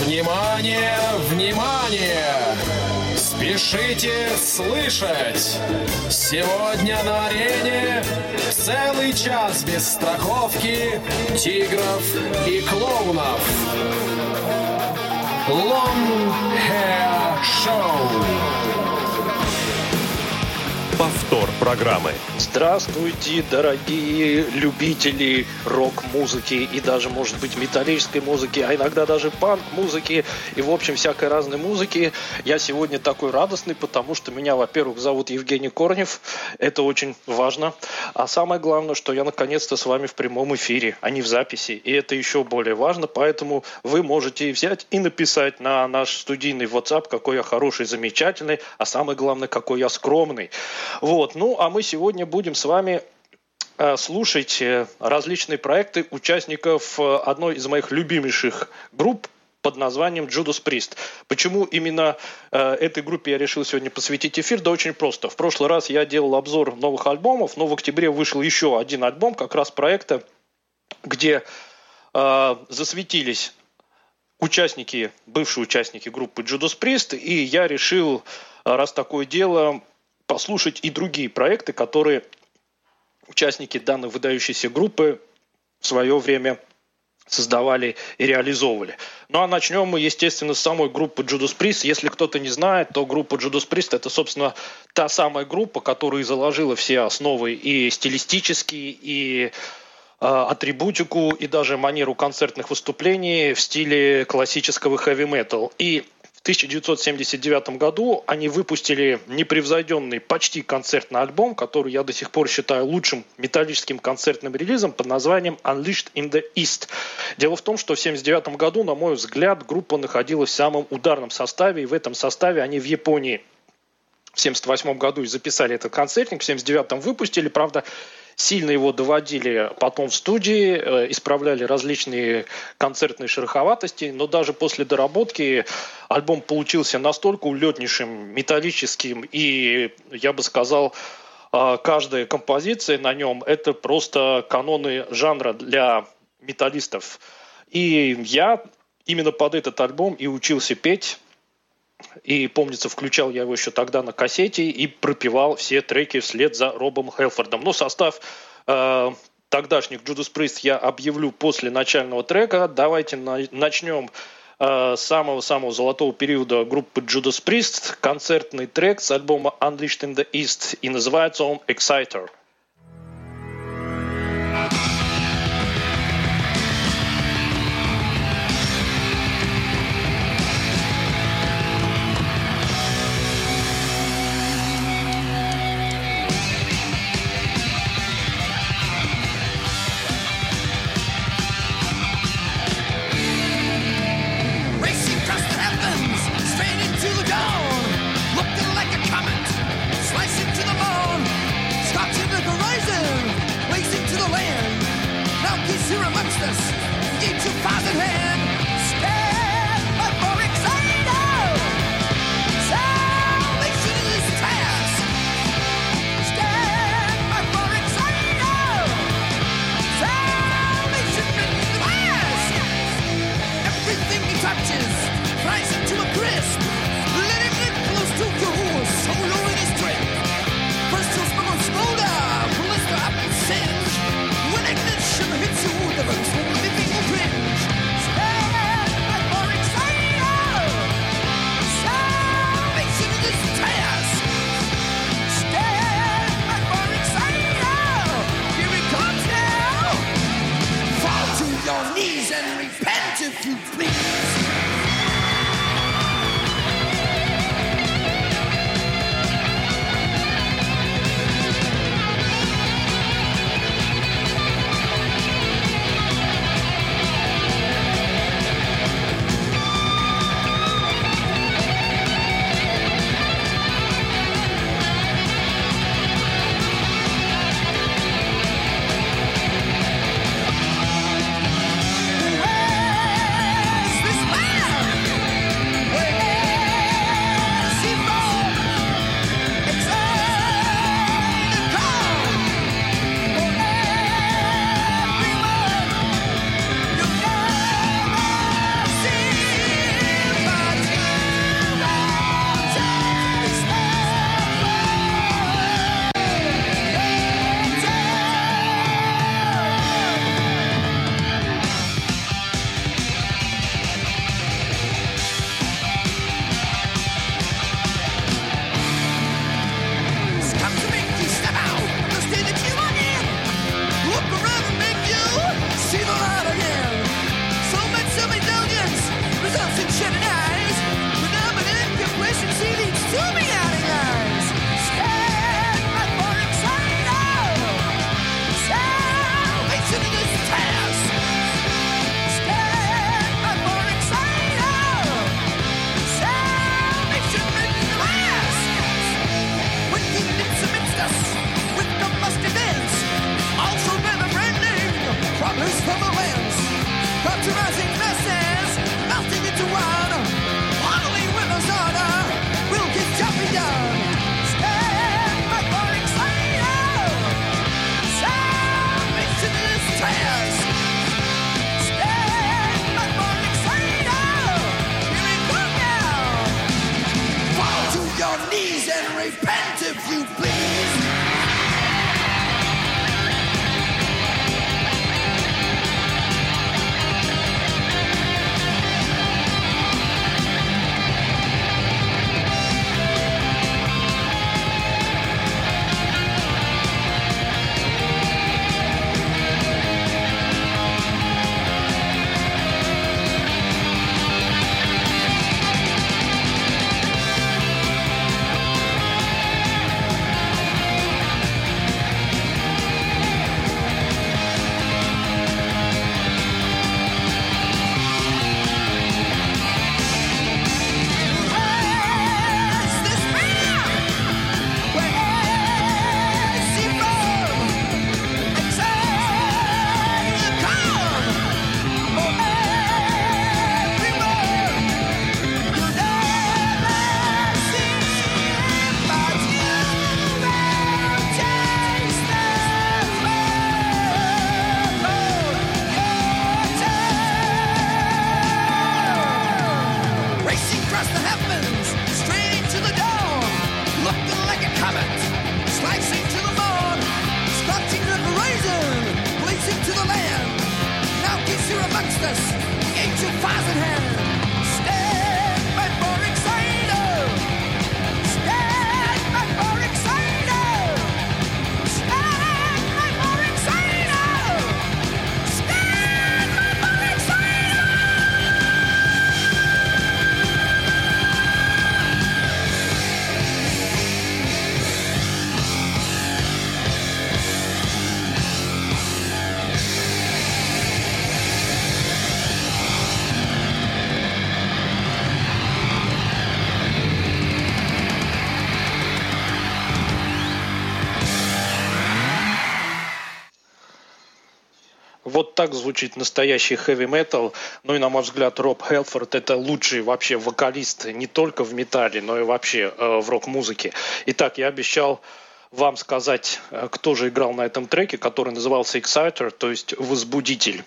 Внимание, внимание! Спешите слышать! Сегодня на арене целый час без страховки тигров и клоунов. Long Hair Show повтор программы. Здравствуйте, дорогие любители рок-музыки и даже, может быть, металлической музыки, а иногда даже панк-музыки и, в общем, всякой разной музыки. Я сегодня такой радостный, потому что меня, во-первых, зовут Евгений Корнев. Это очень важно. А самое главное, что я наконец-то с вами в прямом эфире, а не в записи. И это еще более важно, поэтому вы можете взять и написать на наш студийный WhatsApp, какой я хороший, замечательный, а самое главное, какой я скромный. Вот. Ну, а мы сегодня будем с вами э, слушать э, различные проекты участников э, одной из моих любимейших групп под названием Judas Priest. Почему именно э, этой группе я решил сегодня посвятить эфир? Да очень просто. В прошлый раз я делал обзор новых альбомов, но в октябре вышел еще один альбом, как раз проекта, где э, засветились участники, бывшие участники группы Judas Priest, и я решил, раз такое дело, послушать и другие проекты, которые участники данной выдающейся группы в свое время создавали и реализовывали. Ну а начнем мы, естественно, с самой группы Judas Priest. Если кто-то не знает, то группа Judas Priest это, собственно, та самая группа, которая заложила все основы и стилистические, и э, атрибутику, и даже манеру концертных выступлений в стиле классического хэви-метал. И в 1979 году они выпустили непревзойденный почти концертный альбом, который я до сих пор считаю лучшим металлическим концертным релизом под названием Unleashed in the East. Дело в том, что в 1979 году, на мой взгляд, группа находилась в самом ударном составе, и в этом составе они в Японии в 1978 году и записали этот концертник, в 1979 выпустили, правда, сильно его доводили потом в студии, э, исправляли различные концертные шероховатости, но даже после доработки альбом получился настолько улетнейшим, металлическим и, я бы сказал, э, каждая композиция на нем – это просто каноны жанра для металлистов. И я именно под этот альбом и учился петь. И, помнится, включал я его еще тогда на кассете и пропевал все треки вслед за Робом Хелфордом. Но состав э, тогдашних Judas Priest я объявлю после начального трека. Давайте на, начнем э, самого-самого золотого периода группы Judas Priest. Концертный трек с альбома Unleashed in the East. И называется он «Exciter». Так звучит настоящий хэви метал. Ну и, на мой взгляд, Роб Хелфорд это лучший вообще вокалист не только в металле, но и вообще э, в рок-музыке. Итак, я обещал вам сказать, э, кто же играл на этом треке, который назывался Exciter, то есть возбудитель.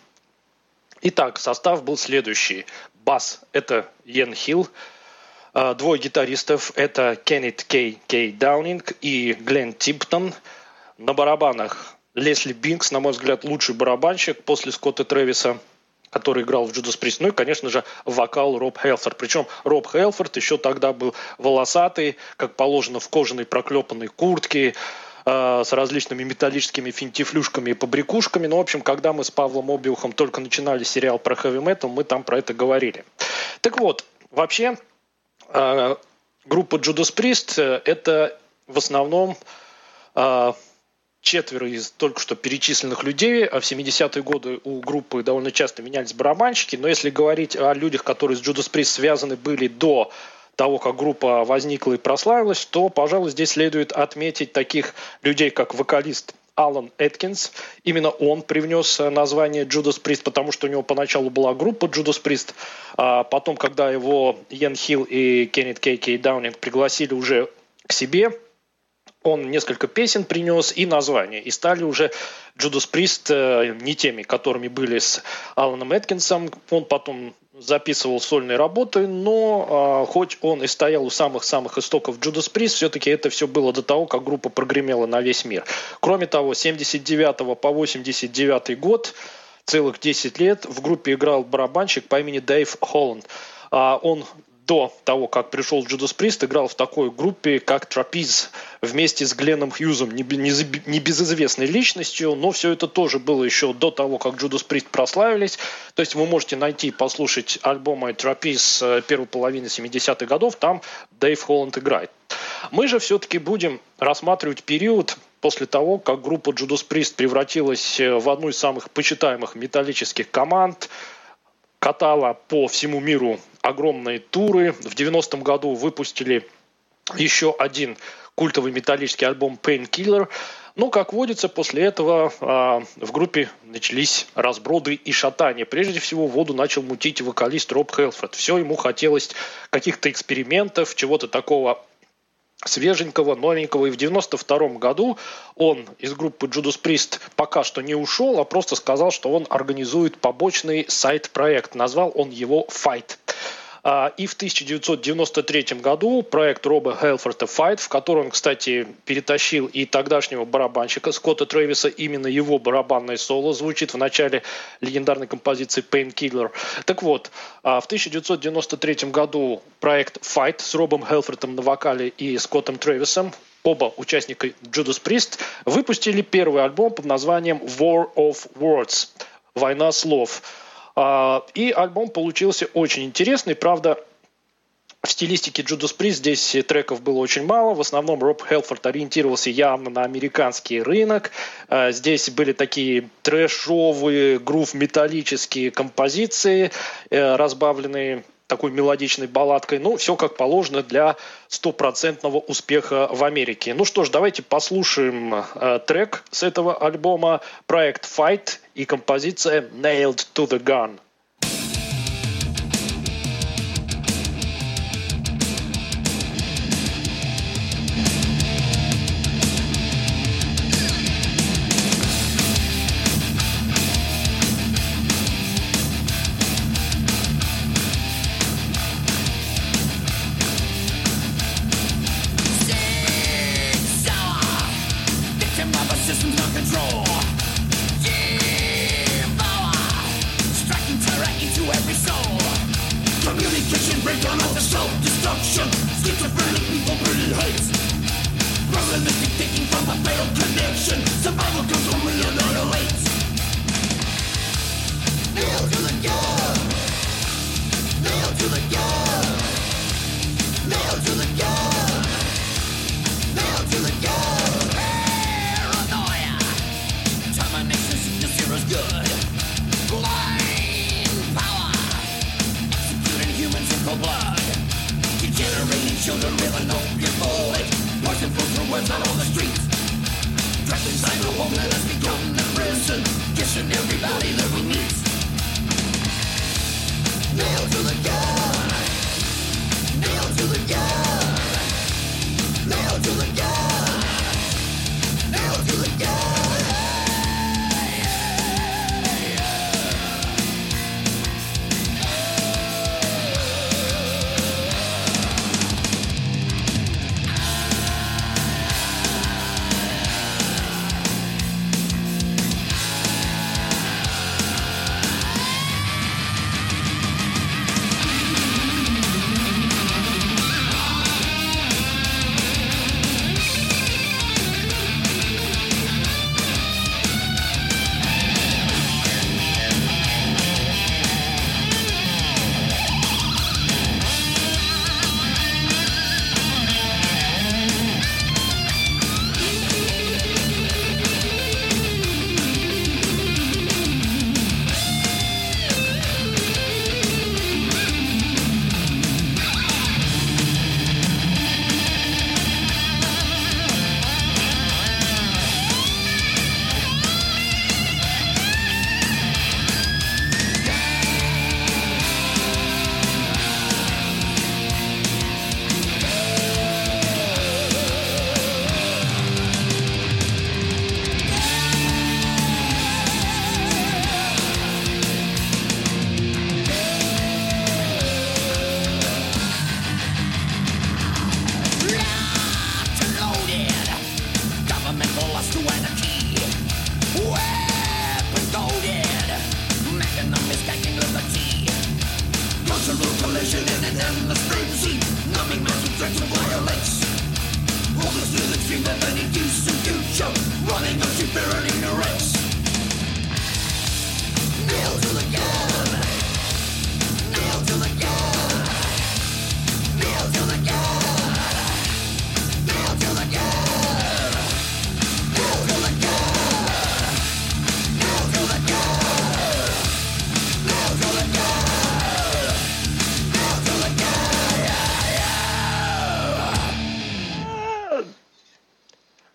Итак, состав был следующий. Бас – это Йен Хилл. А, Двое гитаристов – это Кеннет Кей Кей Даунинг и Глен Тимптон. На барабанах Лесли Бинкс, на мой взгляд, лучший барабанщик после Скотта Трэвиса, который играл в Judas Priest. Ну и, конечно же, вокал Роб Хелфорд. Причем Роб Хелфорд еще тогда был волосатый, как положено, в кожаной проклепанной куртке, э, с различными металлическими финтифлюшками и побрякушками. Ну, в общем, когда мы с Павлом Обиухом только начинали сериал про хэви метал, мы там про это говорили. Так вот, вообще, э, группа Judas Priest это в основном э, четверо из только что перечисленных людей, а в 70-е годы у группы довольно часто менялись барабанщики, но если говорить о людях, которые с Judas Priest связаны были до того, как группа возникла и прославилась, то, пожалуй, здесь следует отметить таких людей, как вокалист Алан Эткинс. Именно он привнес э, название Judas Priest, потому что у него поначалу была группа Judas Priest, а потом, когда его Йен Хилл и Кеннет Кей Кей Даунинг пригласили уже к себе, он несколько песен принес и название. И стали уже Judas Priest э, не теми, которыми были с Аланом Эткинсом. Он потом записывал сольные работы, но э, хоть он и стоял у самых-самых истоков Judas Priest, все-таки это все было до того, как группа прогремела на весь мир. Кроме того, с 79 по 89 год, целых 10 лет, в группе играл барабанщик по имени Дэйв Холланд. А он до того, как пришел Judas Priest, играл в такой группе, как Трапиз, вместе с Гленном Хьюзом, не, бе- не за- не безызвестной личностью, но все это тоже было еще до того, как Judas Priest прославились. То есть вы можете найти, послушать альбомы Трапиз э, первой половины 70-х годов, там Дэйв Холланд играет. Мы же все-таки будем рассматривать период после того, как группа Judas Priest превратилась э, в одну из самых почитаемых металлических команд, катала по всему миру огромные туры. В 90-м году выпустили еще один культовый металлический альбом Painkiller. Ну, как водится, после этого а, в группе начались разброды и шатания. Прежде всего, воду начал мутить вокалист Роб Хелфорд. Все ему хотелось каких-то экспериментов, чего-то такого свеженького, новенького. И в 92 году он из группы Judas Priest пока что не ушел, а просто сказал, что он организует побочный сайт-проект. Назвал он его Fight. А, И в 1993 году проект Роба Хелфорта Fight, в который он, кстати, перетащил и тогдашнего барабанщика Скотта Трэвиса, именно его барабанное соло звучит в начале легендарной композиции Painkiller. Так вот, а, в 1993 году проект Fight с Робом Хелфортом на вокале и Скоттом Трэвисом оба участника Judas Priest, выпустили первый альбом под названием War of Words – «Война слов». А, И альбом получился очень интересный, правда, в стилистике Judas Priest здесь треков было очень мало. В основном Роб Хелфорд ориентировался явно на американский рынок. Э, Здесь были такие трэшовые, грув-металлические композиции, э, разбавленные такой мелодичной балладкой. Ну, все как положено для стопроцентного успеха в Америке. Ну что ж, давайте послушаем э, трек с этого альбома. Проект Fight и композиция Nailed to the Gun.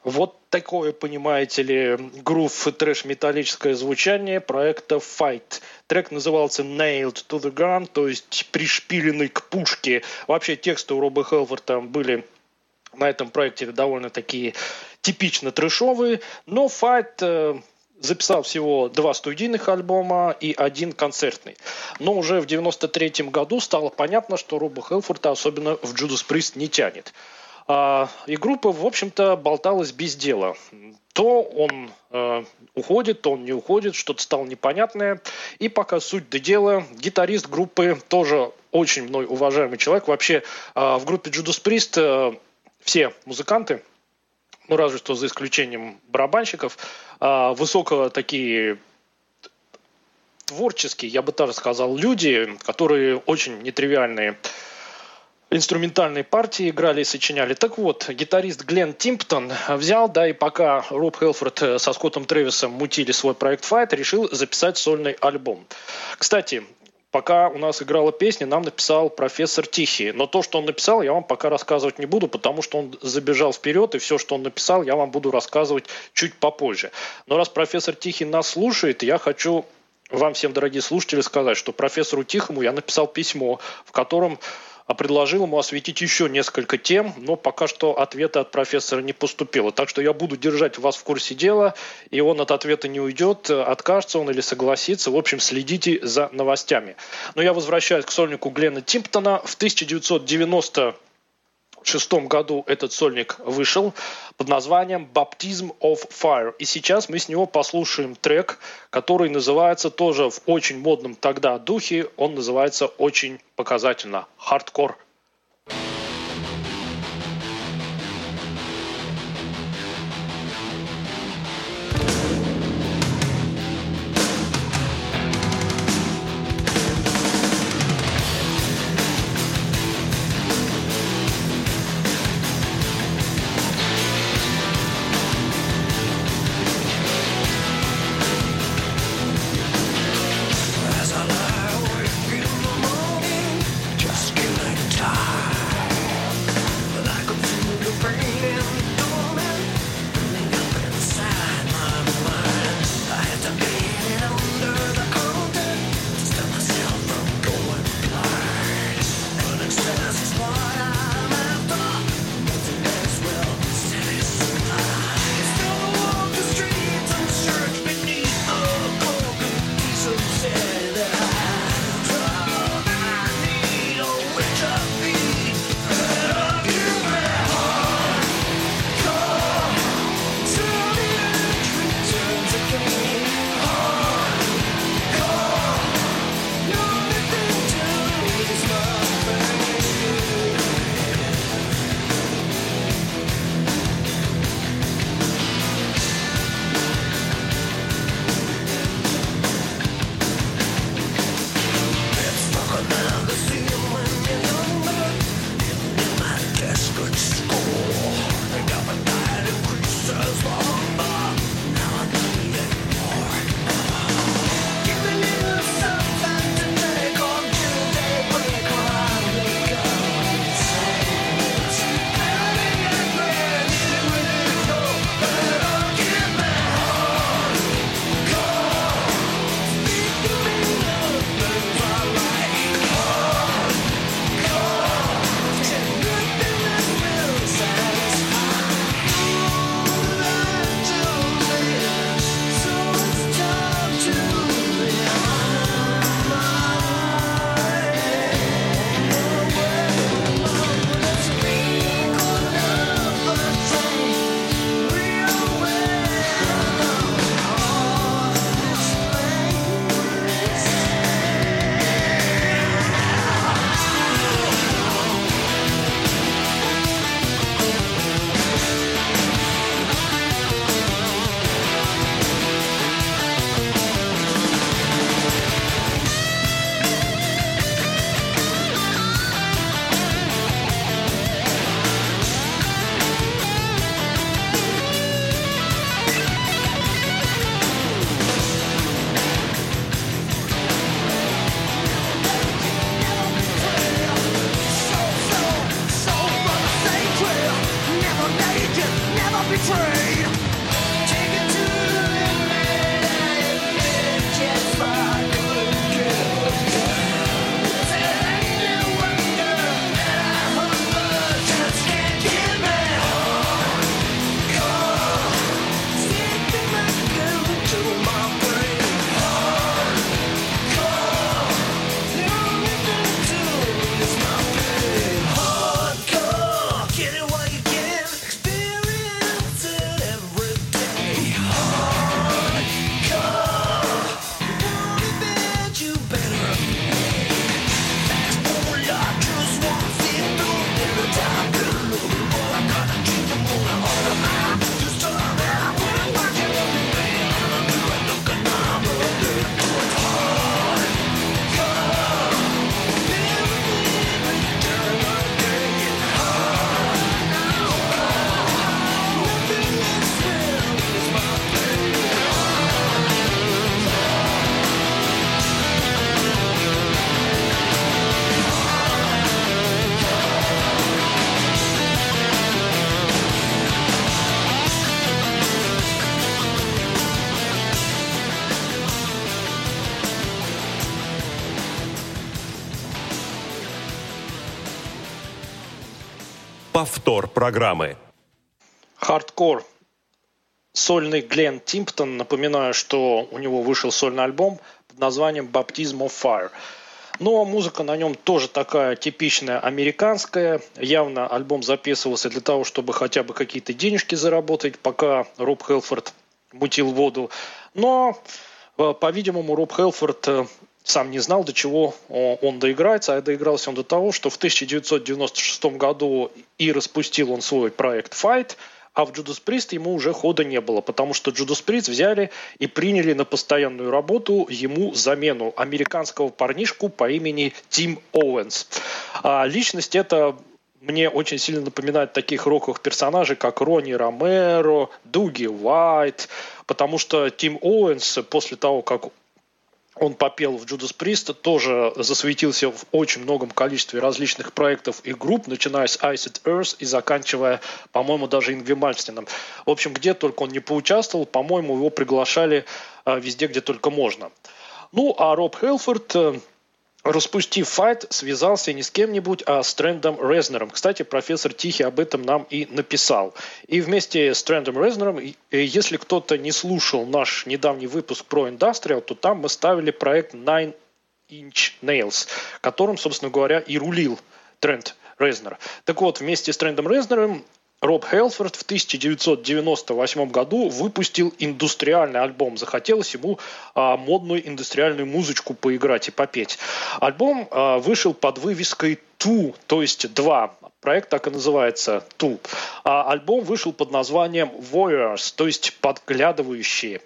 Вот такое, понимаете ли, грув трэш-металлическое звучание проекта Fight. Трек назывался Nailed to the Gun, то есть пришпиленный к пушке. Вообще тексты у Роба Хелфорта были на этом проекте довольно такие типично трэшовые, но Fight э, записал всего два студийных альбома и один концертный. Но уже в 93 году стало понятно, что Роба Хелфорта особенно в Judas Priest не тянет. А, и группа, в общем-то, болталась без дела. То он э, уходит, то он не уходит, что-то стало непонятное. И пока суть до дела, гитарист группы тоже очень мной уважаемый человек. Вообще э, в группе Judas Priest э, все музыканты, ну разве что за исключением барабанщиков, э, высоко такие творческие, я бы даже сказал, люди, которые очень нетривиальные инструментальные партии играли и сочиняли. Так вот, гитарист Глен Тимптон взял, да, и пока Роб Хелфорд э, со Скоттом Трэвисом мутили свой проект Fight, решил записать сольный альбом. Кстати, пока у нас играла песня, нам написал профессор Тихий. Но то, что он написал, я вам пока рассказывать не буду, потому что он забежал вперед, и все, что он написал, я вам буду рассказывать чуть попозже. Но раз профессор Тихий нас слушает, я хочу вам всем, дорогие слушатели, сказать, что профессору Тихому я написал письмо, в котором а предложил ему осветить еще несколько тем, но пока что ответа от профессора не поступило. Так что я буду держать вас в курсе дела, и он от ответа не уйдет, откажется он или согласится. В общем, следите за новостями. Но я возвращаюсь к сольнику Глена Тимптона. В 1990 шестом году этот сольник вышел под названием Baptism of Fire. И сейчас мы с него послушаем трек, который называется тоже в очень модном тогда духе. Он называется очень показательно «Hardcore Повтор программы. Хардкор. Сольный Глен Тимптон. Напоминаю, что у него вышел сольный альбом под названием Baptism of Fire. Но музыка на нем тоже такая типичная американская. Явно альбом записывался для того, чтобы хотя бы какие-то денежки заработать, пока Роб Хелфорд мутил воду. Но, э, по-видимому, Роб Хелфорд э, сам не знал, до чего он доиграется, а доигрался он до того, что в 1996 году и распустил он свой проект Fight, а в Judas Priest ему уже хода не было, потому что Judas Priest взяли и приняли на постоянную работу ему замену американского парнишку по имени Тим Оуэнс. А личность это мне очень сильно напоминает таких роковых персонажей, как Ронни Ромеро, Дуги Уайт, потому что Тим Оуэнс после того, как он попел в Judas Priest, тоже засветился в очень многом количестве различных проектов и групп, начиная с Iced Earth и заканчивая, по-моему, даже Ингви Мальстином. В общем, где только он не поучаствовал, по-моему, его приглашали а, везде, где только можно. Ну, а Роб Хелфорд э, распустив файт, связался не с кем-нибудь, а с Трендом Резнером. Кстати, профессор Тихий об этом нам и написал. И вместе с Трендом Резнером, если кто-то не слушал наш недавний выпуск про Industrial, то там мы ставили проект Nine Inch Nails, которым, собственно говоря, и рулил Тренд Резнер. Так вот, вместе с Трендом Резнером Роб Хелфорд в 1998 году выпустил индустриальный альбом. Захотелось ему а, модную индустриальную музычку поиграть и попеть. Альбом а, вышел под вывеской «Ту», то есть «два». Проект так и называется «Ту». А альбом вышел под названием «Warriors», то есть «Подглядывающие».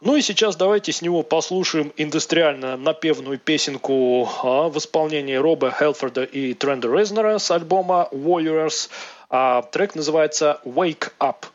Ну и сейчас давайте с него послушаем индустриально-напевную песенку а, в исполнении Роба Хелфорда и Тренда Резнера с альбома Warriors – а трек называется Wake Up.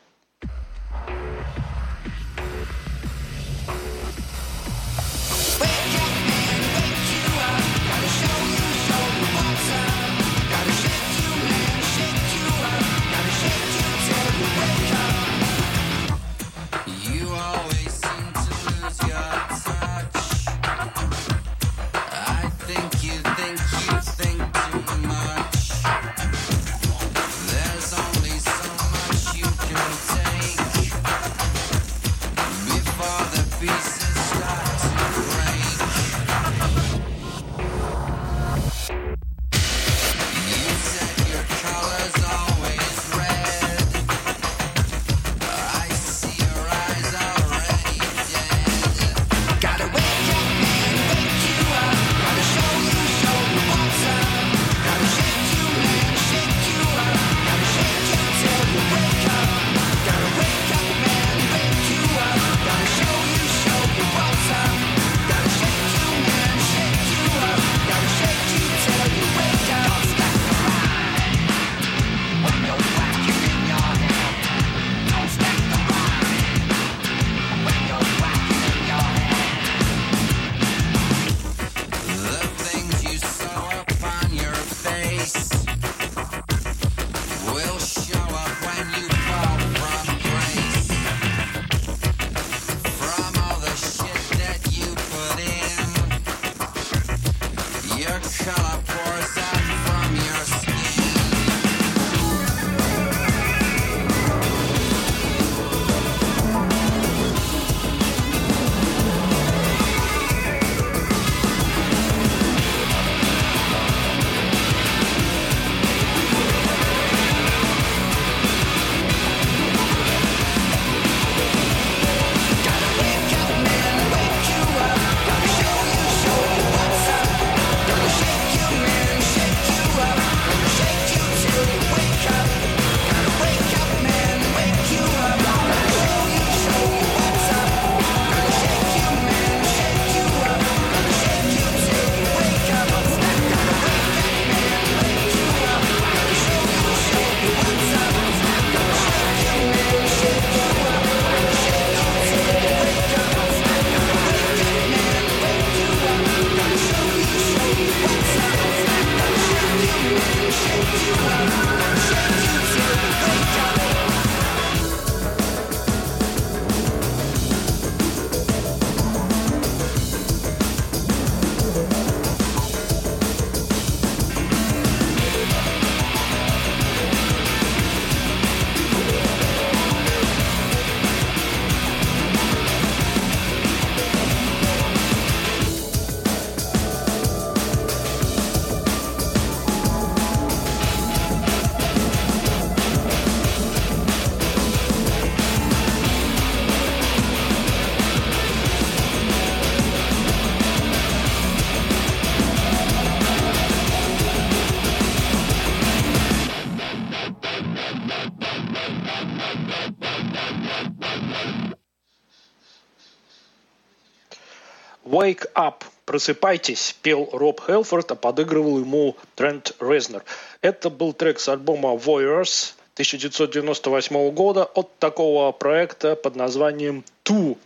«Просыпайтесь!» пел Роб Хелфорд, а подыгрывал ему Трент Резнер. Это был трек с альбома «Voyeurs» 1998 года от такого проекта под названием «Two».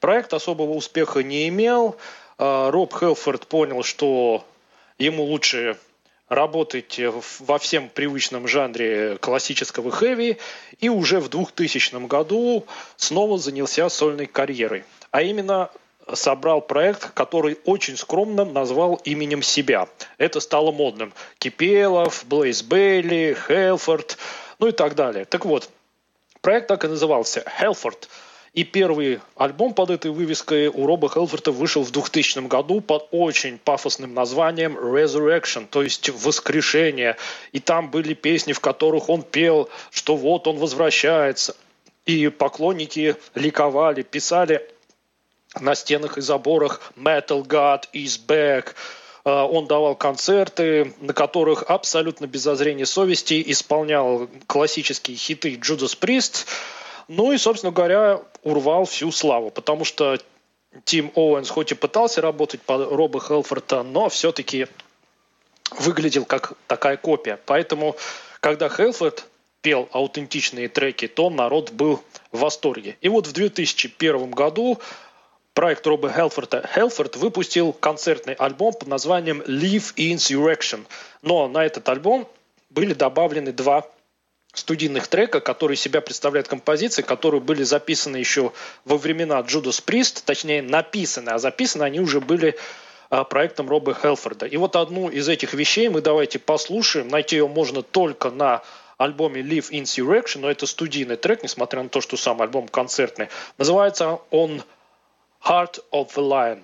Проект особого успеха не имел. А, Роб Хелфорд понял, что ему лучше работать во всем привычном жанре классического хэви и уже в 2000 году снова занялся сольной карьерой. А именно собрал проект, который очень скромно назвал именем себя. Это стало модным. Кипелов, Блейз Бейли, Хелфорд, ну и так далее. Так вот, проект так и назывался «Хелфорд». И первый альбом под этой вывеской у Роба Хелфорта вышел в 2000 году под очень пафосным названием Resurrection, то есть воскрешение. И там были песни, в которых он пел, что вот он возвращается. И поклонники ликовали, писали на стенах и заборах «Metal God is back», а, он давал концерты, на которых абсолютно без зазрения совести исполнял классические хиты Judas Priest. Ну и, собственно говоря, урвал всю славу, потому что Тим Оуэнс хоть и пытался работать по Роба Хелфорта, но все-таки выглядел как такая копия. Поэтому, когда Хелфорд пел аутентичные треки, то народ был в восторге. И вот в 2001 году проект Роба Хелфорда Хелфорд выпустил концертный альбом под названием Live Insurrection. Но на этот альбом были добавлены два студийных трека, которые себя представляют композиции, которые были записаны еще во времена Judas Priest, точнее написаны, а записаны они уже были а, проектом Роба Хелфорда. И вот одну из этих вещей мы давайте послушаем. Найти ее можно только на альбоме Live Insurrection, но это студийный трек, несмотря на то, что сам альбом концертный. Называется он Heart of the Lion.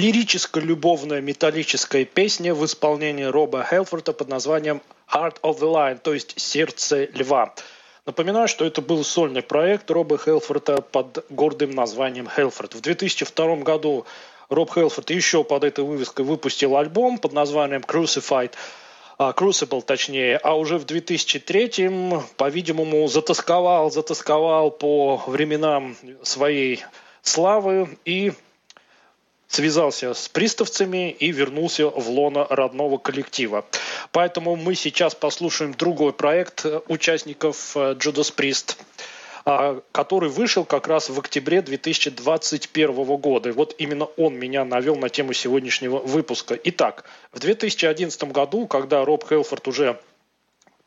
Лирическо-любовная металлическая песня в исполнении Роба Хелфорта под названием Heart of the Lion, то есть «Сердце льва». Напоминаю, что это был сольный проект Роба Хелфорта под гордым названием Хелфорд. В 2002 году Роб Хелфорд еще под этой вывеской выпустил альбом под названием Crucified, а, Crucible точнее, а уже в 2003, по-видимому, затасковал, затасковал по временам своей славы и связался с приставцами и вернулся в лоно родного коллектива. Поэтому мы сейчас послушаем другой проект участников э, Judas Priest а, который вышел как раз в октябре 2021 года. И вот именно он меня навел на тему сегодняшнего выпуска. Итак, в 2011 году, когда Роб Хелфорд уже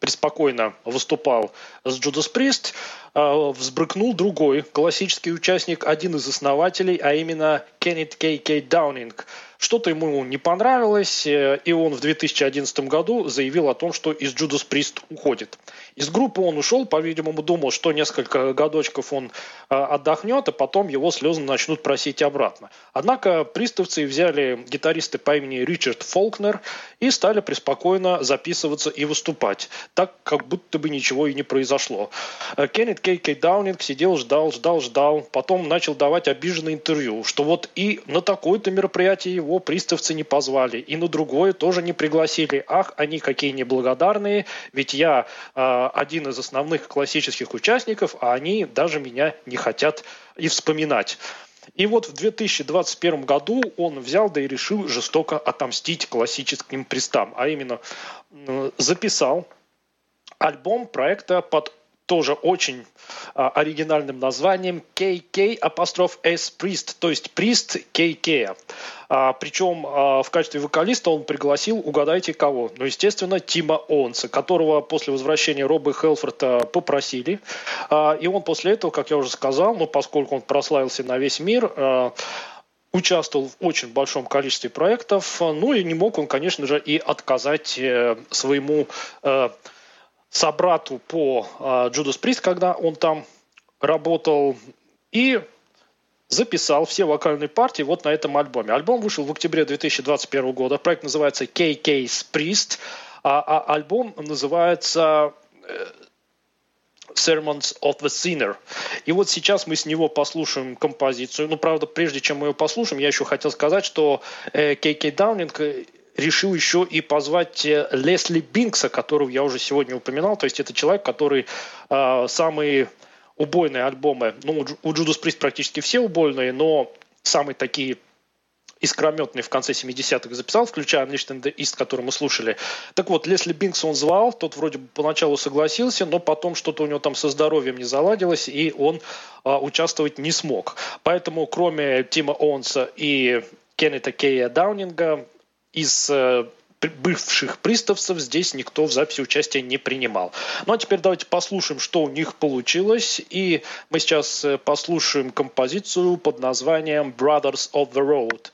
преспокойно выступал с Judas Priest, а, взбрыкнул другой классический участник, один из основателей, а именно Кеннет Кей Кей Даунинг – что-то ему не понравилось, э, и он в 2011 году заявил о том, что из Judas Priest уходит. Из группы он ушел, по-видимому, думал, что несколько годочков он э, отдохнет, а потом его слезно начнут просить обратно. Однако приставцы взяли гитариста по имени Ричард Фолкнер и стали преспокойно записываться и выступать, так как будто бы ничего и не произошло. Э, Кеннет Кей Кей Даунинг сидел, ждал, ждал, ждал, потом начал давать обиженное интервью, что вот и на такое-то мероприятие его приставцы не позвали, и на другое тоже не пригласили. Ах, они какие неблагодарные, ведь я э, один из основных классических участников, а они даже меня не хотят и вспоминать. И вот в 2021 году он взял да и решил жестоко отомстить классическим пристам, а именно записал альбом проекта под тоже очень а, оригинальным названием KK апостроф S Priest, то есть Priest KK. А, причем а, в качестве вокалиста он пригласил, угадайте кого? Ну, естественно, Тима Оунса, которого после возвращения Роба Хелфорта попросили. А, и он после этого, как я уже сказал, ну, поскольку он прославился на весь мир, а, участвовал в очень большом количестве проектов, ну и не мог он, конечно же, и отказать э, своему э, собрату по Judas Priest, когда он там работал, и записал все вокальные партии вот на этом альбоме. Альбом вышел в октябре 2021 года. Проект называется KK's Priest, а, а альбом называется э, Sermons of the Sinner. И вот сейчас мы с него послушаем композицию. Ну, правда, прежде чем мы ее послушаем, я еще хотел сказать, что э, Кей Даунинг решил еще и позвать э, Лесли Бинкса, которого я уже сегодня упоминал. То есть это человек, который э, самый убойные альбомы. Ну, у Judas Priest практически все убойные, но самые такие искрометные в конце 70-х записал, включая Unleashed in the East, который мы слушали. Так вот, Лесли Бинкс он звал, тот вроде бы поначалу согласился, но потом что-то у него там со здоровьем не заладилось, и он а, участвовать не смог. Поэтому, кроме Тима Оунса и Кеннета Кейя Даунинга, из э, бывших приставцев здесь никто в записи участия не принимал. Ну а теперь давайте послушаем, что у них получилось. И мы сейчас э, послушаем композицию под названием Brothers of the Road.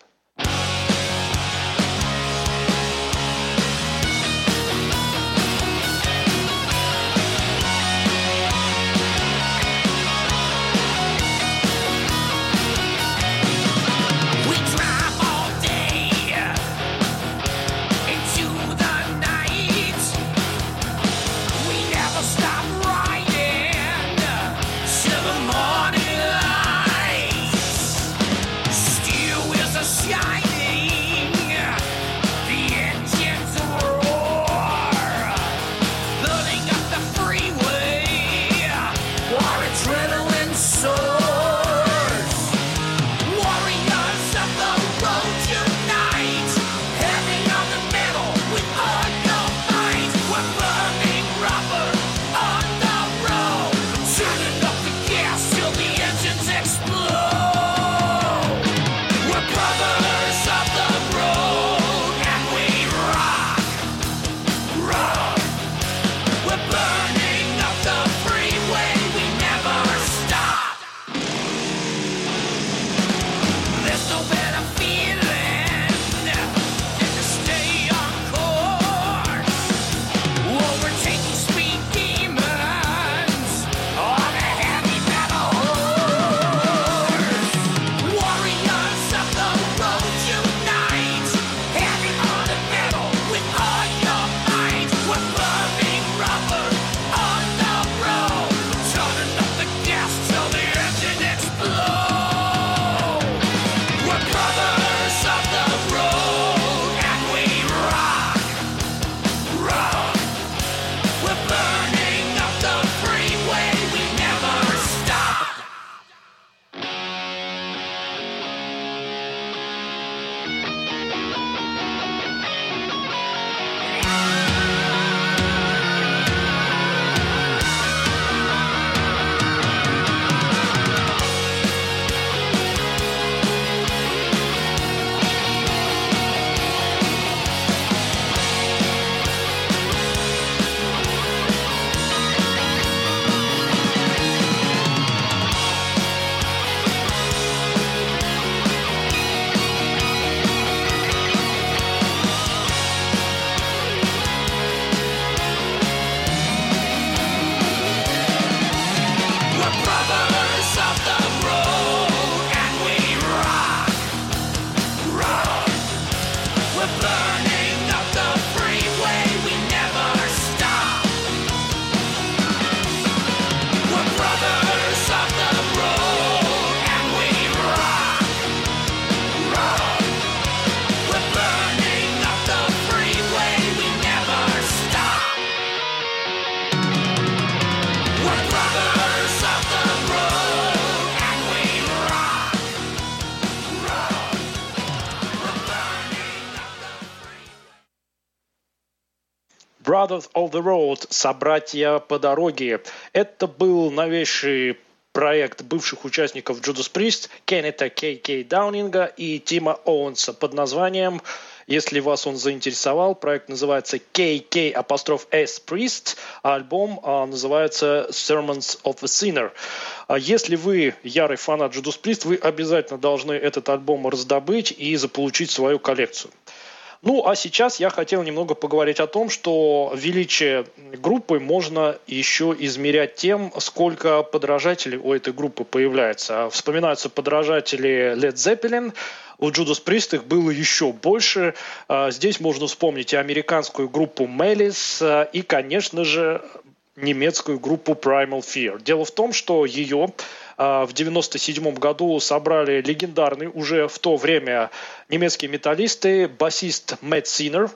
Brothers of the Road, собратья по дороге. Это был новейший проект бывших участников Judas Priest, Кеннета Кей Кей Даунинга и Тима Оуэнса под названием если вас он заинтересовал, проект называется KK апостроф S Priest, а альбом а, называется Sermons of a Sinner. А если вы ярый фанат Judas Priest, вы обязательно должны этот альбом раздобыть и заполучить свою коллекцию. Ну, а сейчас я хотел немного поговорить о том, что величие группы можно еще измерять тем, сколько подражателей у этой группы появляется. Вспоминаются подражатели Led Zeppelin, у Judas Priest их было еще больше. А, здесь можно вспомнить и американскую группу Melis, и, конечно же, немецкую группу Primal Fear. Дело в том, что ее а, в 1997 году собрали легендарный уже в то время немецкие металлисты, басист Мэтт Синер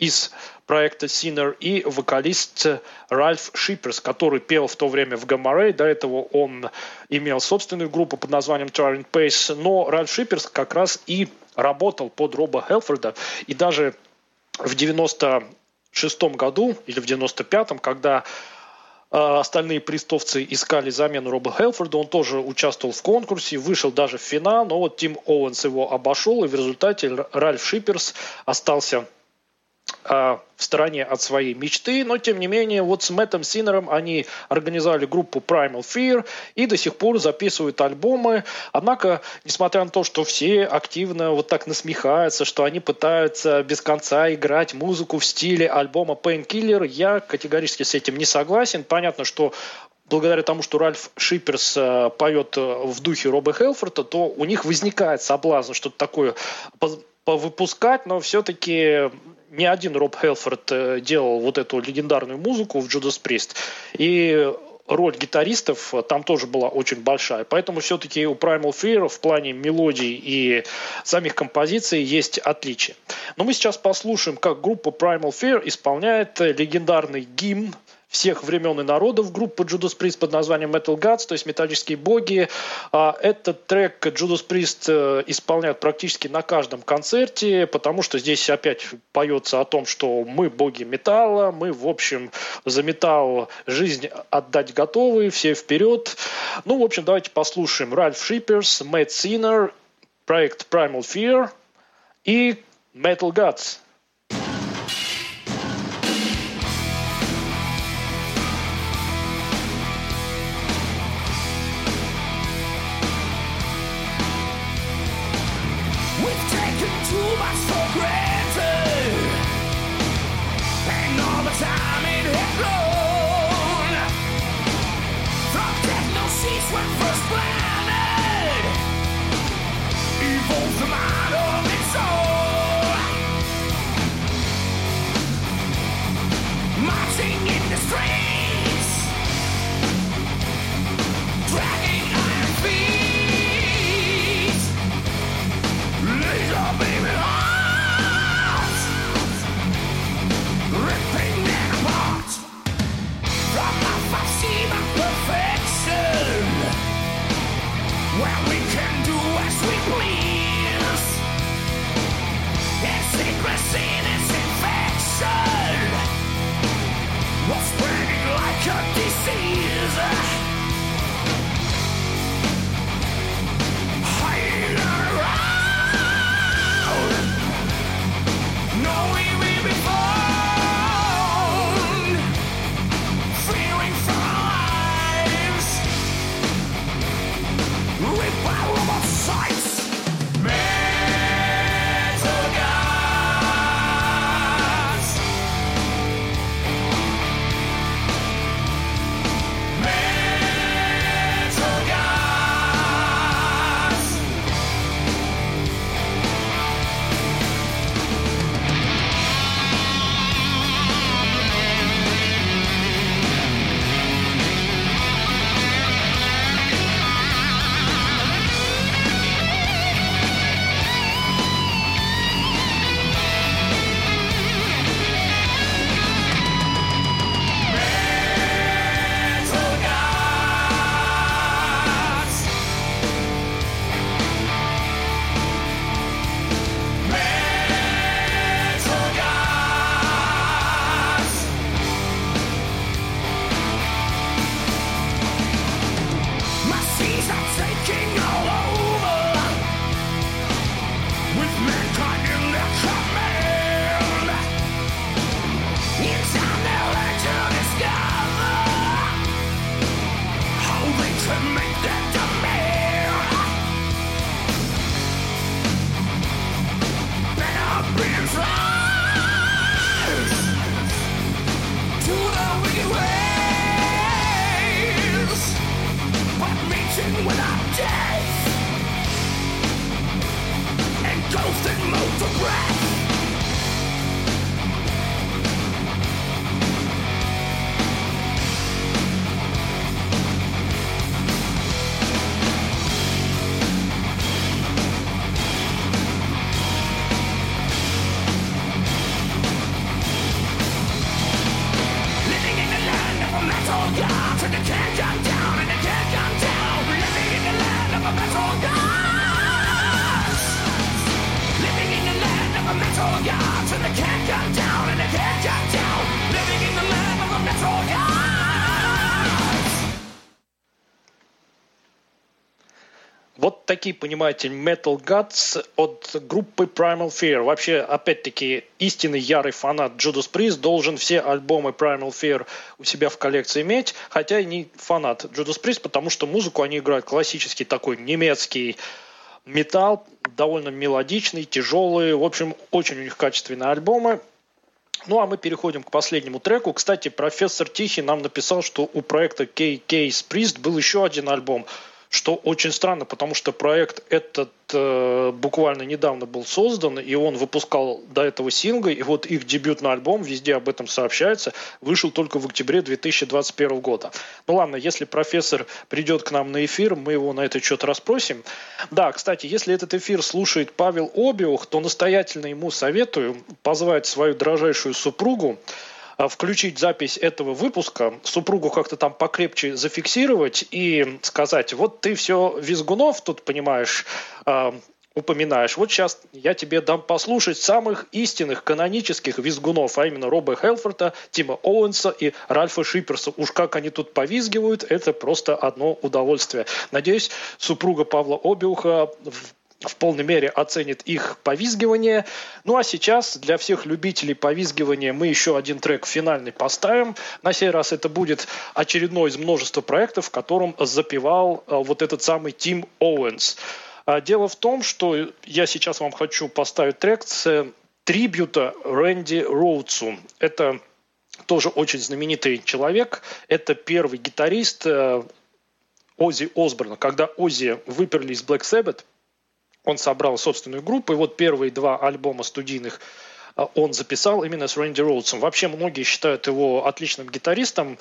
из проекта Sinner и вокалист Ральф Шиперс, который пел в то время в Гамма До этого он имел собственную группу под названием Tyrant Pace, но Ральф Шиперс как раз и работал под Роба Хелфорда. И даже в 96 году или в 95-м, когда а, остальные престовцы искали замену Роба Хелфорда. Он тоже участвовал в конкурсе, вышел даже в финал, но вот Тим Оуэнс его обошел, и в результате Ральф Шиперс остался а, в стороне от своей мечты, но тем не менее вот с Мэттом Синером они организовали группу Primal Fear и до сих пор записывают альбомы. Однако, несмотря на то, что все активно вот так насмехаются, что они пытаются без конца играть музыку в стиле альбома Painkiller, я категорически с этим не согласен. Понятно, что благодаря тому, что Ральф Шиперс э, поет в духе Роба Хелфорта, то у них возникает соблазн что-то такое повыпускать, но все-таки не один Роб Хелфорд э, делал вот эту легендарную музыку в Judas Priest. И роль гитаристов там тоже была очень большая. Поэтому все-таки у Primal Fear в плане мелодий и самих композиций есть отличия. Но мы сейчас послушаем, как группа Primal Fear исполняет легендарный гимн всех времен и народов группы Judas Priest под названием Metal Gods, то есть металлические боги. А этот трек Judas Priest э, исполняют практически на каждом концерте, потому что здесь опять поется о том, что мы боги металла, мы, в общем, за металл жизнь отдать готовы, все вперед. Ну, в общем, давайте послушаем Ральф Шиперс, Мэтт Синер, проект Primal Fear и Metal Gods. Take it. Такие, понимаете, Metal Guts от группы Primal Fear. Вообще, опять-таки, истинный ярый фанат Judas Priest должен все альбомы Primal Fear у себя в коллекции иметь, хотя и не фанат Judas Priest, потому что музыку они играют классический такой немецкий металл, довольно мелодичный, тяжелый. В общем, очень у них качественные альбомы. Ну, а мы переходим к последнему треку. Кстати, профессор Тихий нам написал, что у проекта KK Priest был еще один альбом – что очень странно, потому что проект этот э, буквально недавно был создан, и он выпускал до этого синглы, и вот их дебютный альбом, везде об этом сообщается, вышел только в октябре 2021 года. Ну ладно, если профессор придет к нам на эфир, мы его на этот счет расспросим. Да, кстати, если этот эфир слушает Павел Обиух, то настоятельно ему советую позвать свою дрожайшую супругу, включить запись этого выпуска, супругу как-то там покрепче зафиксировать и сказать, вот ты все Визгунов тут, понимаешь, а, упоминаешь. Вот сейчас я тебе дам послушать самых истинных канонических визгунов, а именно Роба Хелфорта, Тима Оуэнса и Ральфа Шиперса. Уж как они тут повизгивают, это просто одно удовольствие. Надеюсь, супруга Павла Обиуха в полной мере оценит их повизгивание. Ну а сейчас для всех любителей повизгивания мы еще один трек финальный поставим. На сей раз это будет очередной из множества проектов, в котором запевал э, вот этот самый Тим Оуэнс. А Дело в том, что я сейчас вам хочу поставить трек с трибюта Рэнди Роудсу. Это тоже очень знаменитый человек. Это первый гитарист э, Ози Осборна. Когда Ози выперли из Black Sabbath, он собрал собственную группу, и вот первые два альбома студийных а, он записал именно с Рэнди Роудсом. Вообще многие считают его отличным гитаристом,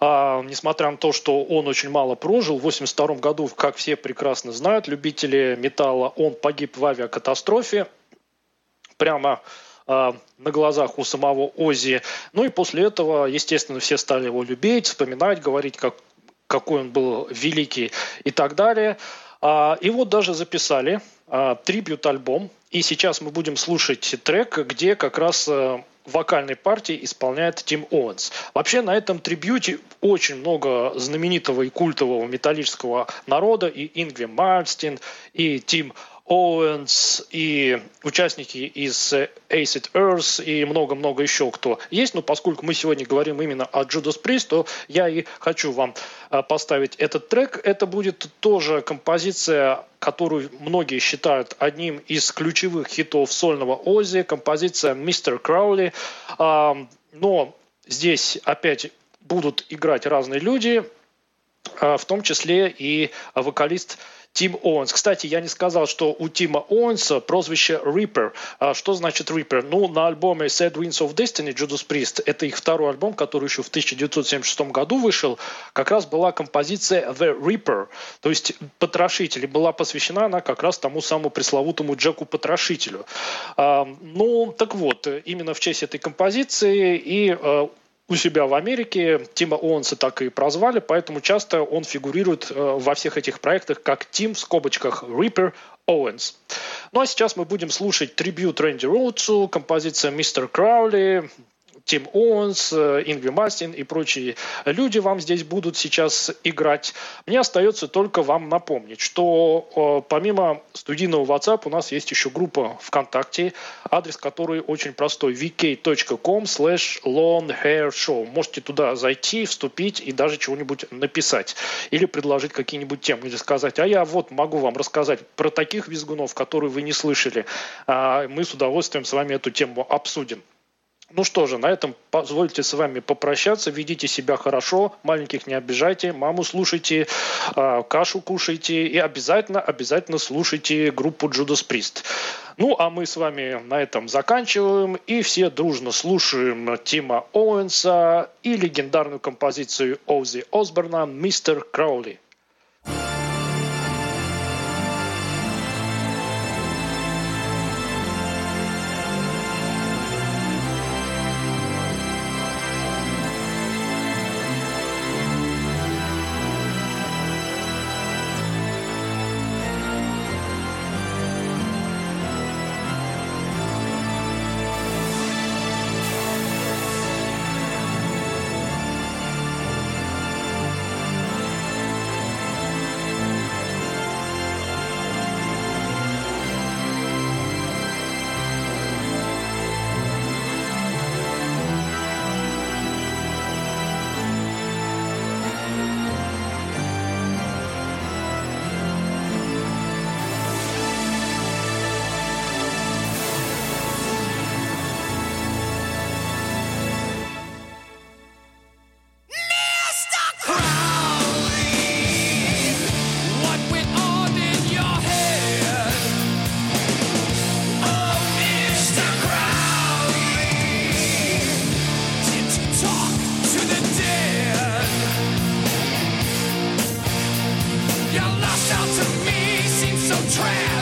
а, несмотря на то, что он очень мало прожил. В 1982 году, как все прекрасно знают, любители металла, он погиб в авиакатастрофе. Прямо а, на глазах у самого Ози. Ну и после этого, естественно, все стали его любить, вспоминать, говорить, как, какой он был великий и так далее. А, и вот даже записали а, трибют-альбом, и сейчас мы будем слушать трек, где как раз э, вокальной партии исполняет Тим Оуэнс. Вообще на этом трибьюте очень много знаменитого и культового металлического народа, и Ингви Мальстин, и Тим Оуэнс и участники из Acid Earth и много-много еще кто есть. Но поскольку мы сегодня говорим именно о Judas Priest, то я и хочу вам а, поставить этот трек. Это будет тоже композиция, которую многие считают одним из ключевых хитов сольного Ози, композиция «Мистер Краули». А, но здесь опять будут играть разные люди, а, в том числе и вокалист Тим Оуэнс. Кстати, я не сказал, что у Тима Оуэнса прозвище Reaper. А что значит Reaper? Ну, на альбоме Sad Winds of Destiny Judas Priest, это их второй альбом, который еще в 1976 году вышел, как раз была композиция The Reaper, то есть Потрошитель. И была посвящена она как раз тому самому пресловутому Джеку Потрошителю. А, ну, так вот, именно в честь этой композиции и а, у себя в Америке Тима Оуэнса так и прозвали, поэтому часто он фигурирует э, во всех этих проектах как Тим в скобочках Ripper Оуэнс. Ну а сейчас мы будем слушать трибют Рэнди Роудсу, композиция «Mister Crowley», Тим Оуэнс, э, Ингви Мальмстин и прочие люди вам здесь будут сейчас играть. Мне остается только вам напомнить, что э, помимо студийного WhatsApp у нас есть еще группа ВКонтакте, адрес которой очень простой vk.com slash show. Можете туда зайти, вступить и даже чего-нибудь написать. Или предложить какие-нибудь темы, или сказать, а я вот могу вам рассказать про таких визгунов, которые вы не слышали. А мы с удовольствием с вами эту тему обсудим. Ну что же, на этом позвольте с вами попрощаться. Ведите себя хорошо, маленьких не обижайте, маму слушайте, а, кашу кушайте и обязательно, обязательно слушайте группу Judas Priest. Ну, а мы с вами на этом заканчиваем и все дружно слушаем Тима Оуэнса и легендарную композицию Ози Осборна «Мистер Краули». trash.